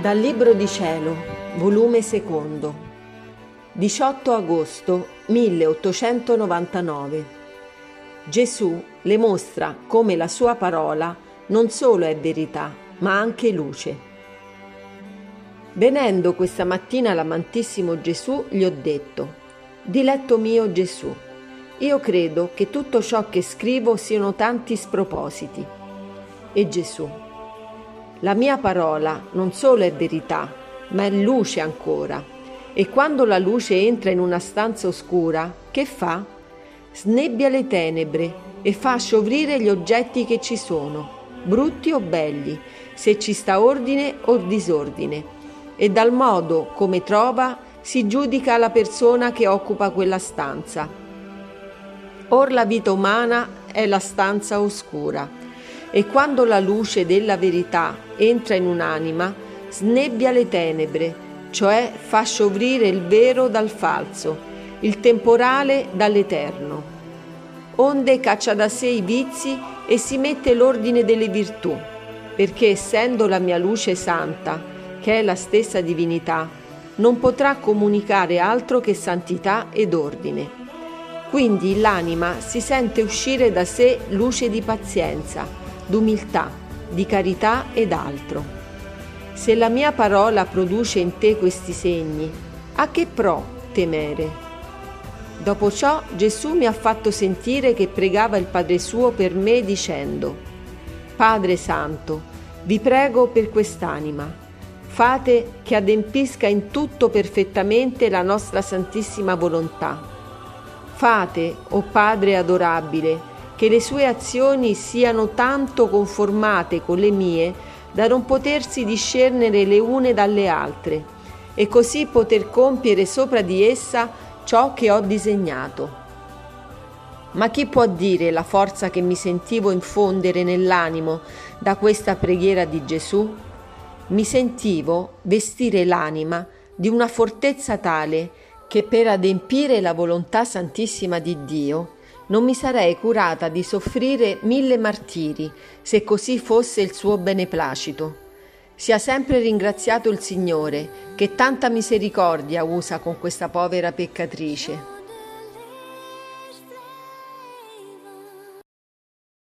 Dal Libro di Cielo, volume secondo, 18 agosto 1899. Gesù le mostra come la sua parola non solo è verità, ma anche luce. Venendo questa mattina all'amantissimo Gesù, gli ho detto, Diletto mio Gesù, io credo che tutto ciò che scrivo siano tanti spropositi. E Gesù, la mia parola non solo è verità, ma è luce ancora. E quando la luce entra in una stanza oscura, che fa? Snebbia le tenebre e fa sciovrire gli oggetti che ci sono, brutti o belli, se ci sta ordine o disordine. E dal modo come trova si giudica la persona che occupa quella stanza. Or la vita umana è la stanza oscura e quando la luce della verità entra in un'anima, snebbia le tenebre, cioè fa sciovrire il vero dal falso, il temporale dall'eterno. Onde caccia da sé i vizi e si mette l'ordine delle virtù, perché essendo la mia luce santa, che è la stessa divinità, non potrà comunicare altro che santità ed ordine. Quindi l'anima si sente uscire da sé luce di pazienza, d'umiltà, di carità ed altro. Se la mia parola produce in te questi segni, a che pro temere? Dopo ciò Gesù mi ha fatto sentire che pregava il Padre suo per me dicendo, Padre Santo, vi prego per quest'anima, fate che adempisca in tutto perfettamente la nostra santissima volontà. Fate, o oh Padre adorabile, che le sue azioni siano tanto conformate con le mie da non potersi discernere le une dalle altre e così poter compiere sopra di essa ciò che ho disegnato. Ma chi può dire la forza che mi sentivo infondere nell'animo da questa preghiera di Gesù? Mi sentivo vestire l'anima di una fortezza tale che per adempire la volontà santissima di Dio non mi sarei curata di soffrire mille martiri, se così fosse il suo beneplacito. Sia sempre ringraziato il Signore, che tanta misericordia usa con questa povera peccatrice.